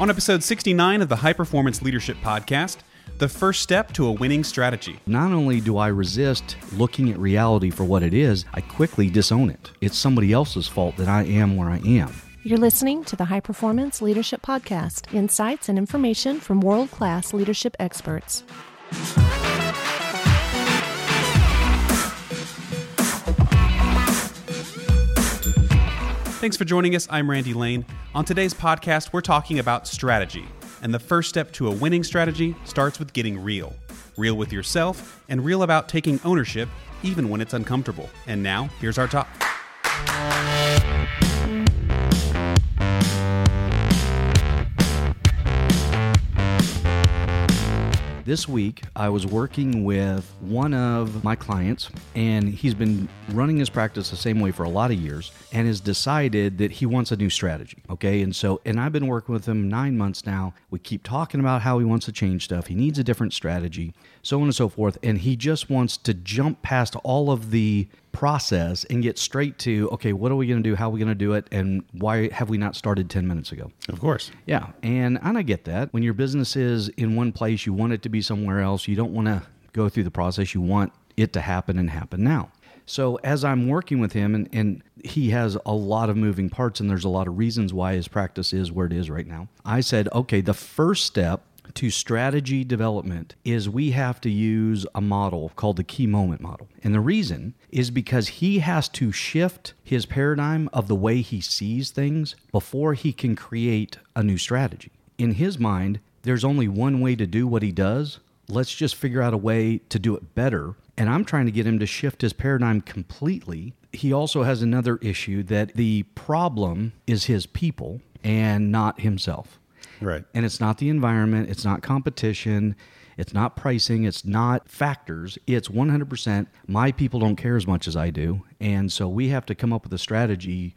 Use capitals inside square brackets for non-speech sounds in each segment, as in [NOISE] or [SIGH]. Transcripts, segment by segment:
On episode 69 of the High Performance Leadership Podcast, the first step to a winning strategy. Not only do I resist looking at reality for what it is, I quickly disown it. It's somebody else's fault that I am where I am. You're listening to the High Performance Leadership Podcast insights and information from world class leadership experts. Thanks for joining us. I'm Randy Lane. On today's podcast, we're talking about strategy. And the first step to a winning strategy starts with getting real real with yourself and real about taking ownership, even when it's uncomfortable. And now, here's our talk. This week, I was working with one of my clients, and he's been running his practice the same way for a lot of years and has decided that he wants a new strategy. Okay. And so, and I've been working with him nine months now. We keep talking about how he wants to change stuff. He needs a different strategy, so on and so forth. And he just wants to jump past all of the process and get straight to okay what are we going to do? How are we going to do it? And why have we not started 10 minutes ago? Of course. yeah and and i get that. When your business is in one place you want it to be somewhere else. You don't want to go through the process. You want it to happen and happen now. So as i'm working with him and, and he has a lot of moving parts and there's a lot of reasons why his practice is where it is right now i said okay the first step to strategy development is we have to use a model called the key moment model. And the reason is because he has to shift his paradigm of the way he sees things before he can create a new strategy. In his mind, there's only one way to do what he does. Let's just figure out a way to do it better. And I'm trying to get him to shift his paradigm completely. He also has another issue that the problem is his people and not himself. Right. And it's not the environment, it's not competition, it's not pricing, it's not factors. It's 100% my people don't care as much as I do. And so we have to come up with a strategy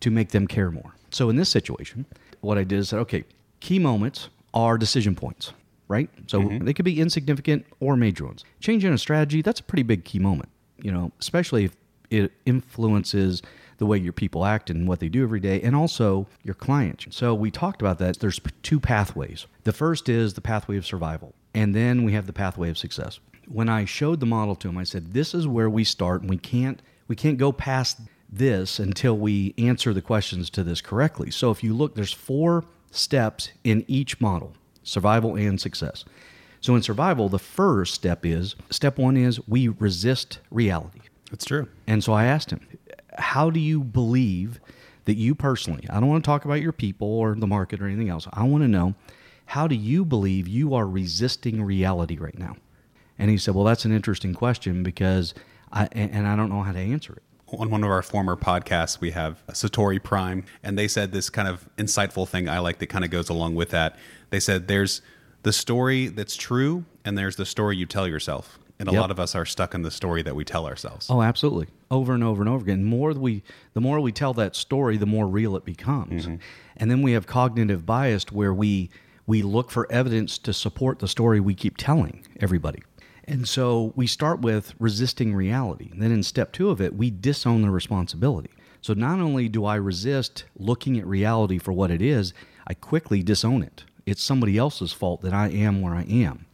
to make them care more. So in this situation, what I did is said, okay, key moments are decision points, right? So mm-hmm. they could be insignificant or major ones. Changing a strategy, that's a pretty big key moment, you know, especially if it influences the way your people act and what they do every day, and also your clients. So we talked about that. There's two pathways. The first is the pathway of survival, and then we have the pathway of success. When I showed the model to him, I said, "This is where we start, and we can't we can't go past this until we answer the questions to this correctly." So if you look, there's four steps in each model: survival and success. So in survival, the first step is step one is we resist reality. That's true. And so I asked him, How do you believe that you personally, I don't want to talk about your people or the market or anything else. I want to know, how do you believe you are resisting reality right now? And he said, Well, that's an interesting question because I, and I don't know how to answer it. on one of our former podcasts, we have Satori Prime, and they said this kind of insightful thing I like that kind of goes along with that. They said there's the story that's true, and there's the story you tell yourself. And a Yep. lot of us are stuck in the story that we tell ourselves. Oh, absolutely. Over and over and over again. More we the more we tell that story, the more real it becomes. Mm-hmm. And then we have cognitive bias where we we look for evidence to support the story we keep telling everybody. And so we start with resisting reality. Then in step 2 of it, we disown the responsibility. So not only do I resist looking at reality for what it is, I quickly disown it. It's somebody else's fault that I am where I am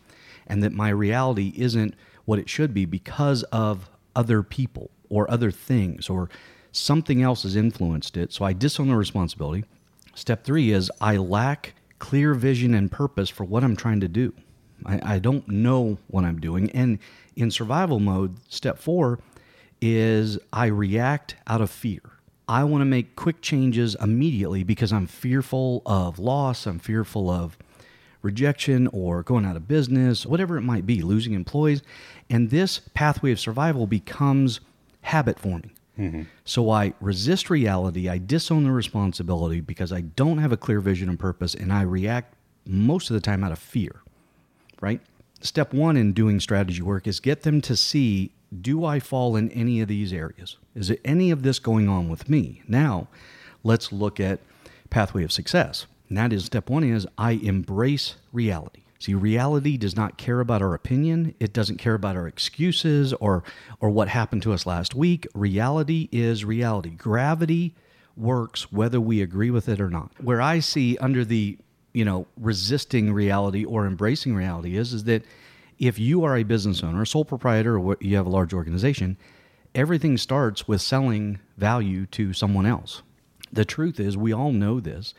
and that my reality isn't what it should be because of other people or other things or something else has influenced it. So I disown the responsibility. Step three is I lack clear vision and purpose for what I'm trying to do. I, I don't know what I'm doing. And in survival mode, step four is I react out of fear. I want to make quick changes immediately because I'm fearful of loss, I'm fearful of rejection or going out of business, whatever it might be, losing employees. And this pathway of survival becomes habit forming. Mm-hmm. So I resist reality, I disown the responsibility because I don't have a clear vision and purpose, and I react most of the time out of fear, right? Step one in doing strategy work is get them to see do I fall in any of these areas? Is it any of this going on with me? Now, let's look at pathway of success. And that is step one is I embrace reality. See, reality does not care about our opinion. It doesn't care about our excuses or or what happened to us last week. Reality is reality. Gravity works whether we agree with it or not. Where I see under the you know, resisting reality or embracing reality is, is that if you are a business owner, a sole proprietor, or you have a large organization, everything starts with selling value to someone else. The truth is, we all know this,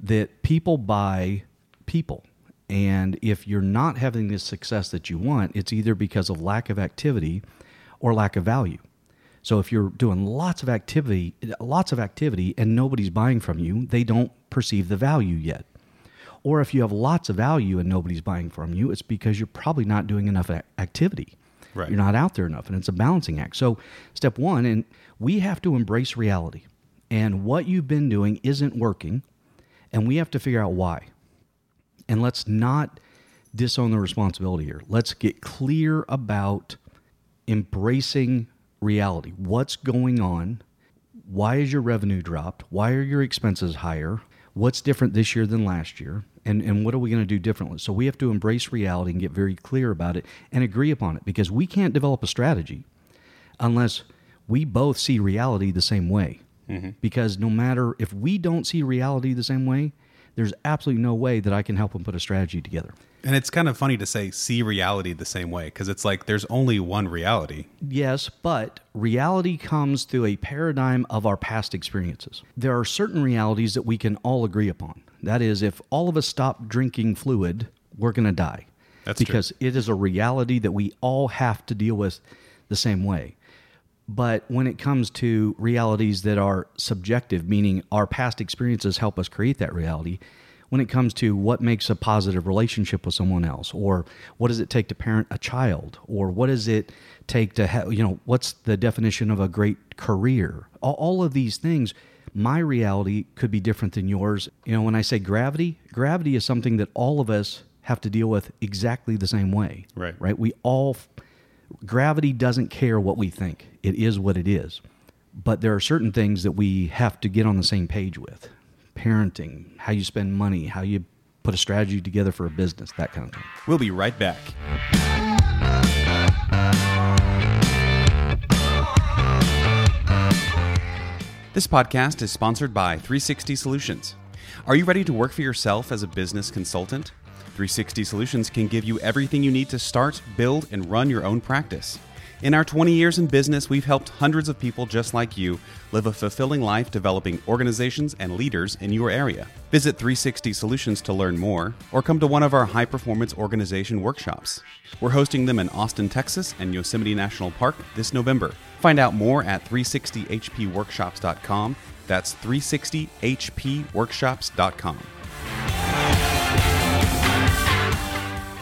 that people buy people. And if you're not having the success that you want, it's either because of lack of activity or lack of value. So if you're doing lots of activity, lots of activity and nobody's buying from you, they don't perceive the value yet. Or if you have lots of value and nobody's buying from you, it's because you're probably not doing enough activity. Right. You're not out there enough and it's a balancing act. So step 1 and we have to embrace reality. And what you've been doing isn't working and we have to figure out why. And let's not disown the responsibility here. Let's get clear about embracing reality. What's going on? Why is your revenue dropped? Why are your expenses higher? What's different this year than last year? And, and what are we going to do differently? So we have to embrace reality and get very clear about it and agree upon it because we can't develop a strategy unless we both see reality the same way. Mm-hmm. Because no matter if we don't see reality the same way, there's absolutely no way that I can help them put a strategy together. And it's kind of funny to say see reality the same way because it's like there's only one reality. Yes, but reality comes through a paradigm of our past experiences. There are certain realities that we can all agree upon. That is, if all of us stop drinking fluid, we're going to die. That's because true. it is a reality that we all have to deal with the same way. But when it comes to realities that are subjective, meaning our past experiences help us create that reality, when it comes to what makes a positive relationship with someone else, or what does it take to parent a child, or what does it take to have, you know, what's the definition of a great career? All, all of these things, my reality could be different than yours. You know, when I say gravity, gravity is something that all of us have to deal with exactly the same way. Right. Right. We all gravity doesn't care what we think. It is what it is. But there are certain things that we have to get on the same page with. Parenting, how you spend money, how you put a strategy together for a business, that kind of thing. We'll be right back. This podcast is sponsored by 360 Solutions. Are you ready to work for yourself as a business consultant? 360 Solutions can give you everything you need to start, build, and run your own practice. In our 20 years in business, we've helped hundreds of people just like you live a fulfilling life developing organizations and leaders in your area. Visit 360 Solutions to learn more, or come to one of our high performance organization workshops. We're hosting them in Austin, Texas and Yosemite National Park this November. Find out more at 360hpworkshops.com. That's 360hpworkshops.com.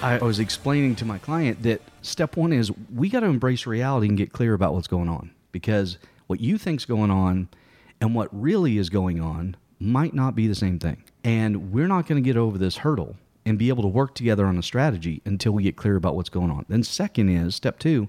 I was explaining to my client that step one is we got to embrace reality and get clear about what's going on because what you think's going on and what really is going on might not be the same thing. And we're not going to get over this hurdle and be able to work together on a strategy until we get clear about what's going on. Then, second is step two,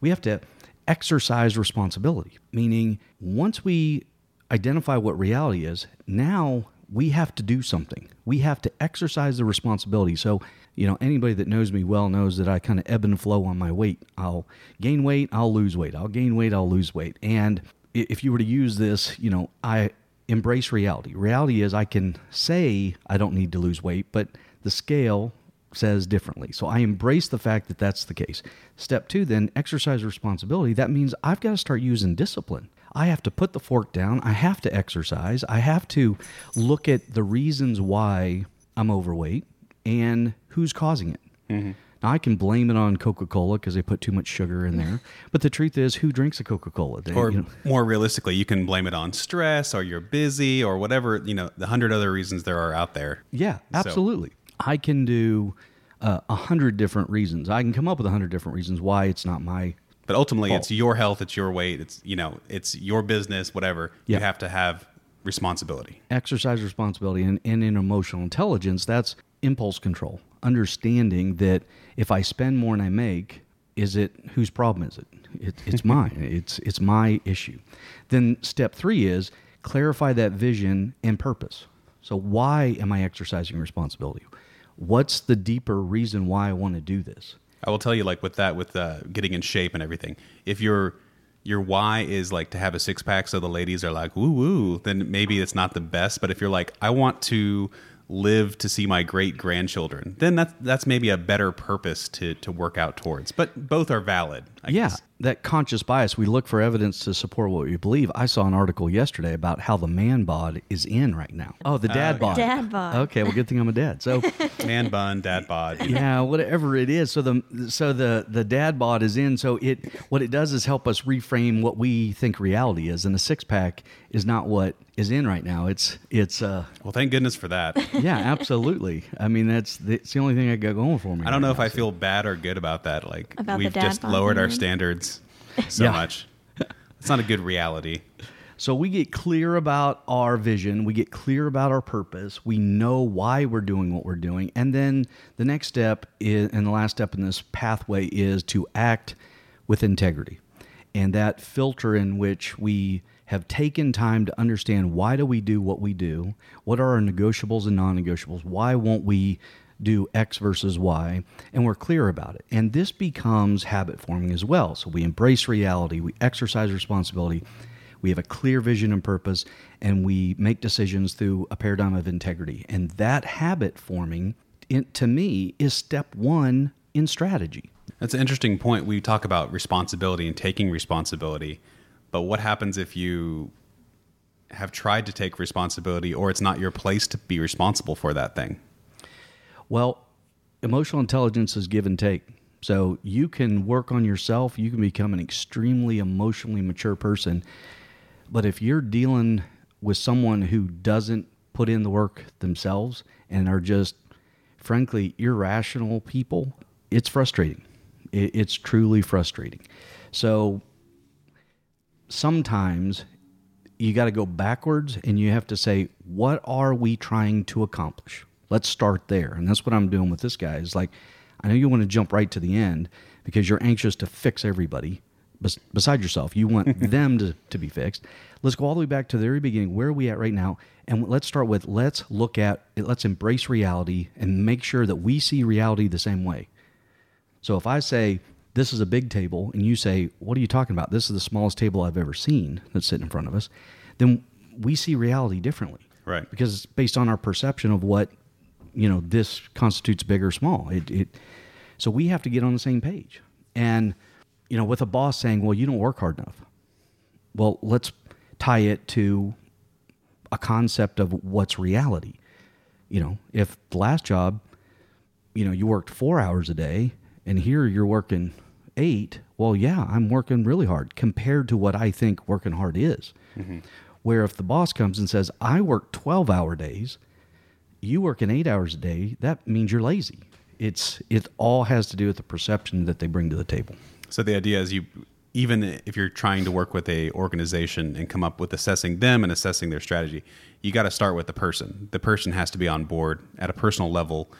we have to exercise responsibility, meaning once we identify what reality is, now we have to do something. We have to exercise the responsibility. So, you know, anybody that knows me well knows that I kind of ebb and flow on my weight. I'll gain weight, I'll lose weight. I'll gain weight, I'll lose weight. And if you were to use this, you know, I embrace reality. Reality is I can say I don't need to lose weight, but the scale says differently. So I embrace the fact that that's the case. Step two, then exercise responsibility. That means I've got to start using discipline. I have to put the fork down. I have to exercise. I have to look at the reasons why I'm overweight and who's causing it. Mm-hmm. Now, I can blame it on Coca Cola because they put too much sugar in there. [LAUGHS] But the truth is, who drinks a Coca Cola? Or you know. [LAUGHS] more realistically, you can blame it on stress or you're busy or whatever, you know, the hundred other reasons there are out there. Yeah, absolutely. So. I can do uh, a uh, hundred different reasons. I can come up with a hundred different reasons why it's not my but ultimately, fault. it's your health, it's your weight, it's you know, it's your business, whatever. Yeah. You have to have responsibility. Exercise responsibility and, and in emotional intelligence, that's impulse control. Understanding that if I spend more than I make, is it whose problem is it? it it's [LAUGHS] mine. It's it's my issue. Then step three is clarify that vision and purpose. So why am I exercising responsibility? What's the deeper reason why I want to do this? I will tell you, like with that, with uh, getting in shape and everything. If your your why is like to have a six pack, so the ladies are like woo woo, then maybe it's not the best. But if you're like, I want to live to see my great grandchildren, then that's that's maybe a better purpose to to work out towards. But both are valid. I yeah, guess. That conscious bias. We look for evidence to support what we believe. I saw an article yesterday about how the man bod is in right now. Oh, the dad bod. Dad bod. Okay, well, good thing I'm a dad. So, [LAUGHS] man bun, dad bod. yeah, whatever it is. So the so the the dad bod is in. So it what it does is help us reframe what we think reality is, and a six pack is not what is in right now. It's it's uh Well, thank goodness for that. [LAUGHS] yeah, absolutely. I mean, that's the, it's the only thing I got going for me. I don't right know if now. I feel bad or good about that. Like About we've just bod lowered our standards so Yeah. much. It's not a good reality. So we get clear about our vision, we get clear about our purpose, we know why we're doing what we're doing, and then the next step is, and the last step in this pathway is to act with integrity. And that filter in which we have taken time to understand why do we do what we do, what are our negotiables and non-negotiables, why won't we do X versus Y, and we're clear about it. And this becomes habit forming as well. So we embrace reality, we exercise responsibility, we have a clear vision and purpose, and we make decisions through a paradigm of integrity. And that habit forming, in, to me, is step one in strategy. That's an interesting point. We talk about responsibility and taking responsibility, but what happens if you have tried to take responsibility or it's not your place to be responsible for that thing? Well, emotional intelligence is give and take. So you can work on yourself, you can become an extremely emotionally mature person. But if you're dealing with someone who doesn't put in the work themselves and are just, frankly, irrational people, it's frustrating. It's truly frustrating. So sometimes you got to go backwards and you have to say, what are we trying to accomplish? Let's start there. And that's what I'm doing with this guy. Is like, I know you want to jump right to the end because you're anxious to fix everybody bes- beside yourself. You want [LAUGHS] them to, to be fixed. Let's go all the way back to the very beginning. Where are we at right now? And let's start with let's look at, let's embrace reality and make sure that we see reality the same way. So if I say this is a big table and you say, what are you talking about? This is the smallest table I've ever seen that's sitting in front of us, then we see reality differently. Right. Because it's based on our perception of what, you know, this constitutes big or small. It, it so we have to get on the same page. And, you know, with a boss saying, well, you don't work hard enough. Well, let's tie it to a concept of what's reality. You know, if the last job, you know, you worked four hours a day and here you're working eight, well, yeah, I'm working really hard compared to what I think working hard is. Mm-hmm. Where if the boss comes and says, I work 12 hour days, you working eight hours a day, that means you're lazy. It's it all has to do with the perception that they bring to the table. So the idea is you even if you're trying to work with a organization and come up with assessing them and assessing their strategy, you got to start with the person. The person has to be on board at a personal level,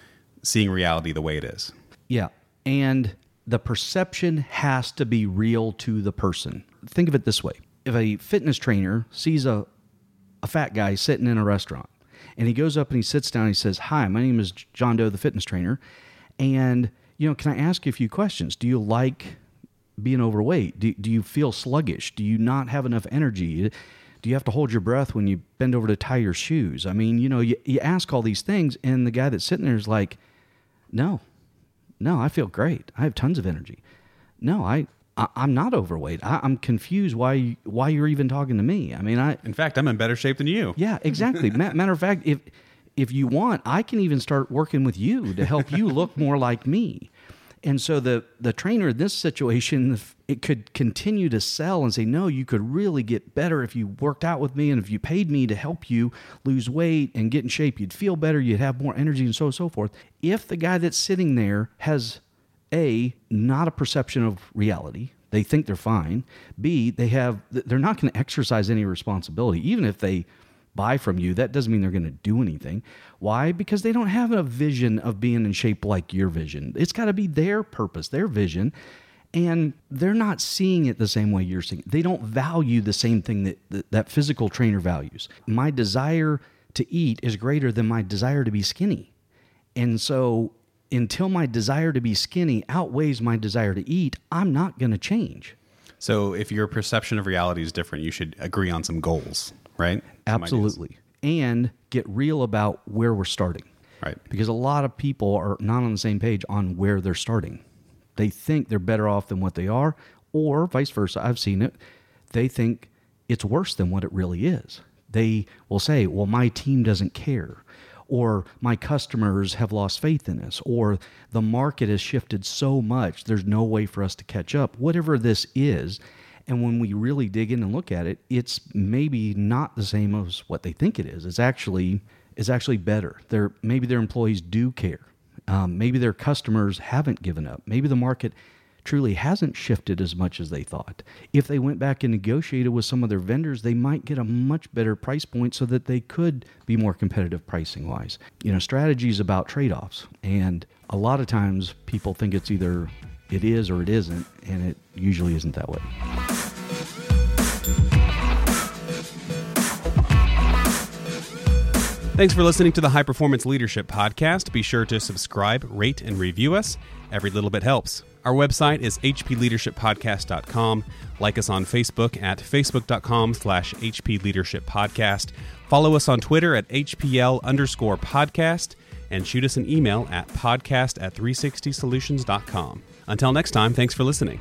seeing reality the way it is. Yeah. And the perception has to be real to the person. Think of it this way if a fitness trainer sees a, a fat guy sitting in a restaurant and he goes up and he sits down and he says, Hi, my name is John Doe, the fitness trainer. And, you know, can I ask you a few questions? Do you like being overweight? Do, do you feel sluggish? Do you not have enough energy? Do you have to hold your breath when you bend over to tie your shoes? I mean, you know, you, you ask all these things, and the guy that's sitting there is like, No, no, I feel great. I have tons of energy. No, I, I I'm not overweight. I, I'm confused why you- why you're even talking to me. I mean, I In fact, I'm in better shape than you. yeah, exactly. Matter of fact, if if you want, I can even start working with you to help you look more like me. And so the the trainer in this situation, it could continue to sell and say, no, you could really get better if you worked out with me and if you paid me to help you lose weight and get in shape. You'd feel better. You'd have more energy and so so forth. If the guy that's sitting there has a not a perception of reality they think they're fine b they have they're not going to exercise any responsibility even if they buy from you that doesn't mean they're going to do anything why because they don't have a vision of being in shape like your vision it's got to be their purpose their vision and they're not seeing it the same way you're seeing it. They don't value the same thing that, that that physical trainer values. My desire to eat is greater than my desire to be skinny. And so until my desire to be skinny outweighs my desire to eat, I'm not going to change. So if your perception of reality is different, you should agree on some goals, right? Some ideas. Absolutely. and get real about where we're starting. Right. Because a lot of people are not on the same page on where they're starting. They think they're better off than what they are, or vice versa. I've seen it. They think it's worse than what it really is. They will say, well, my team doesn't care, or my customers have lost faith in us, or the market has shifted so much, there's no way for us to catch up. Whatever this is, and when we really dig in and look at it, it's maybe not the same as what they think it is. It's actually it's actually better. Their maybe their employees do care. Um, maybe their customers haven't given up. Maybe the market truly hasn't shifted as much as they thought. If they went back and negotiated with some of their vendors, they might get a much better price point so that they could be more competitive pricing wise. You know, strategy is about trade offs. And a lot of times people think it's either it is or it isn't, and it usually isn't that way. Thanks for listening to the High Performance Leadership Podcast. Be sure to subscribe, rate, and review us. Every little bit helps. Our website is hpleadershippodcast.com. Like us on Facebook at facebook.com slash hpleadershippodcast. Follow us on Twitter at hpl underscore podcast. And shoot us an email at podcast at 360solutions.com. Until next time, thanks for listening.